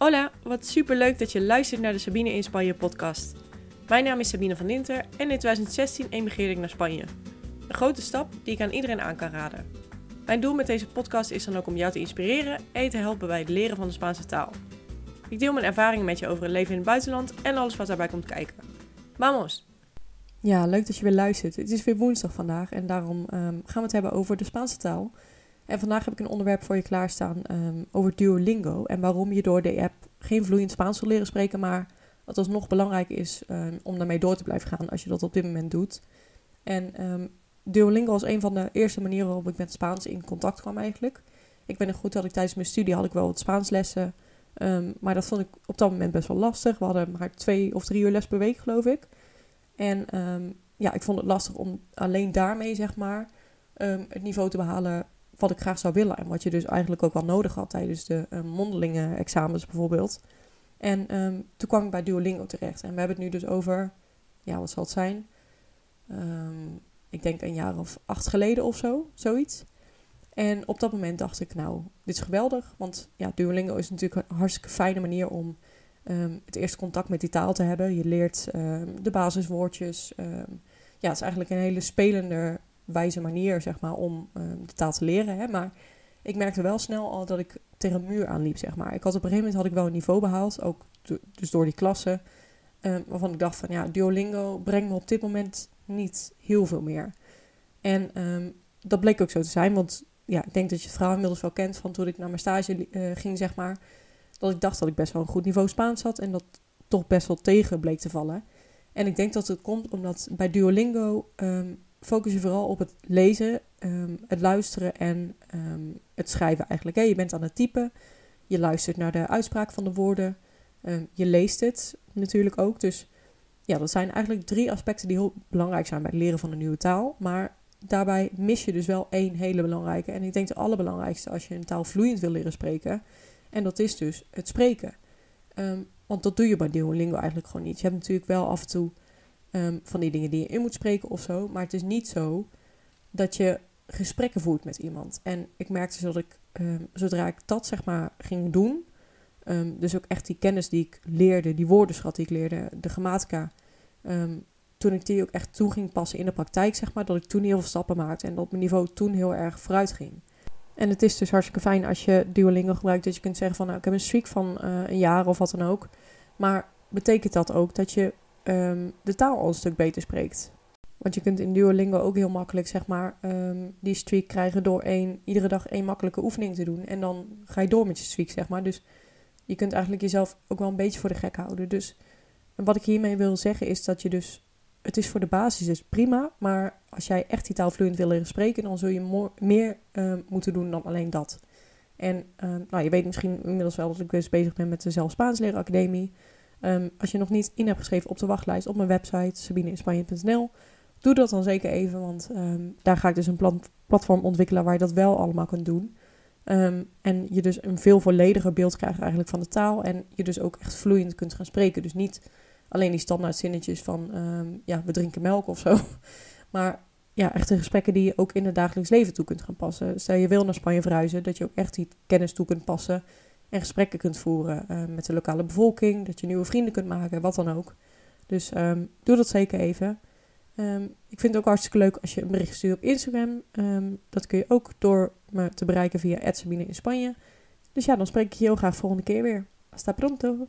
Hola, wat super leuk dat je luistert naar de Sabine in Spanje podcast. Mijn naam is Sabine van Dinter en in 2016 emigreerde ik naar Spanje. Een grote stap die ik aan iedereen aan kan raden. Mijn doel met deze podcast is dan ook om jou te inspireren en te helpen bij het leren van de Spaanse taal. Ik deel mijn ervaringen met je over het leven in het buitenland en alles wat daarbij komt kijken. Vamos! Ja, leuk dat je weer luistert. Het is weer woensdag vandaag en daarom ehm, gaan we het hebben over de Spaanse taal. En vandaag heb ik een onderwerp voor je klaarstaan um, over Duolingo en waarom je door de app geen vloeiend Spaans wil leren spreken, maar dat alsnog belangrijk is um, om daarmee door te blijven gaan als je dat op dit moment doet. En um, Duolingo was een van de eerste manieren waarop ik met Spaans in contact kwam eigenlijk. Ik ben er goed dat ik tijdens mijn studie had ik wel wat Spaanslessen, maar dat vond ik op dat moment best wel lastig. We hadden maar twee of drie uur les per week geloof ik. En ja, ik vond het lastig om alleen daarmee zeg maar het niveau te behalen wat ik graag zou willen. En wat je dus eigenlijk ook wel nodig had tijdens de uh, mondelinge examens bijvoorbeeld. En um, toen kwam ik bij Duolingo terecht. En we hebben het nu dus over, ja, wat zal het zijn? Um, ik denk een jaar of acht geleden of zo, zoiets. En op dat moment dacht ik, nou, dit is geweldig. Want ja, Duolingo is natuurlijk een hartstikke fijne manier om um, het eerste contact met die taal te hebben. Je leert de basiswoordjes. ja, het is eigenlijk een hele spelende wijze manier, zeg maar, om um, de taal te leren. Hè? Maar ik merkte wel snel al dat ik tegen een muur aanliep, zeg maar. Ik had op een gegeven moment had ik wel een niveau behaald, ook dus door die klassen, um, waarvan ik dacht van, ja, Duolingo brengt me op dit moment niet heel veel meer. En um, dat bleek ook zo te zijn, want ja, ik denk dat je het verhaal inmiddels wel kent van toen ik naar mijn stage uh, ging, zeg maar, dat ik dacht dat ik best wel een goed niveau Spaans had en dat toch best wel tegen bleek te vallen. En ik denk dat het komt omdat bij Duolingo focus je vooral op het lezen, um, het luisteren en um, het schrijven eigenlijk. Hè. Je bent aan het typen, je luistert naar de uitspraak van de woorden, um, je leest het natuurlijk ook. Dus ja, dat zijn eigenlijk drie aspecten die heel belangrijk zijn bij het leren van een nieuwe taal. Maar daarbij mis je dus wel één hele belangrijke. En ik denk de allerbelangrijkste als je een taal vloeiend wil leren spreken. En dat is dus het spreken. want dat doe je bij Duolingo eigenlijk gewoon niet. Je hebt natuurlijk wel af en toe Um, van die dingen die je in moet spreken of zo. Maar het is niet zo dat je gesprekken voert met iemand. En ik merkte dat ik, um, zodra ik dat zeg maar ging doen, um, dus ook echt die kennis die ik leerde, die woordenschat die ik leerde, de grammatica, toen ik die ook echt toe ging passen in de praktijk, zeg maar, dat ik toen heel veel stappen maakte en dat mijn niveau toen heel erg vooruit ging. En het is dus hartstikke fijn als je Duolingo gebruikt, dat je kunt zeggen van, nou, ik heb een streak van uh, een jaar of wat dan ook. Maar betekent dat ook dat je um, de taal al een stuk beter spreekt. Want je kunt in Duolingo ook heel makkelijk, zeg maar, um, die streak krijgen door één, iedere dag één makkelijke oefening te doen. En dan ga je door met je streak, zeg maar. Dus je kunt eigenlijk jezelf ook wel een beetje voor de gek houden. Dus wat ik hiermee wil zeggen is dat je dus, het is voor de basis is prima. Maar als jij echt die taal vloeiend wil leren spreken, dan zul je meer um, moeten doen dan alleen dat. En nou, je weet misschien inmiddels wel dat ik dus bezig ben met de Zelf Spaans Leren Academie. Um, als je nog niet in hebt geschreven op de wachtlijst op mijn website sabineinspanje.nl, doe dat dan zeker even, want um, daar ga ik dus een platform ontwikkelen waar je dat wel allemaal kunt doen. Um, en je dus een veel vollediger beeld krijgt eigenlijk van de taal en je dus ook echt vloeiend kunt gaan spreken. Dus niet alleen die standaard zinnetjes van ja, we drinken melk of zo, maar ja, echte gesprekken die je ook in het dagelijks leven toe kunt gaan passen. Stel je wil naar Spanje verhuizen, dat je ook echt die kennis toe kunt passen en gesprekken kunt voeren uh, met de lokale bevolking, dat je nieuwe vrienden kunt maken, wat dan ook. Dus um, doe dat zeker even. Um, ik vind het ook hartstikke leuk als je een bericht stuurt op Instagram. Um, dat kun je ook door me te bereiken via Sabine in Spanje. Dus ja, dan spreek ik je heel graag volgende keer weer. Hasta pronto!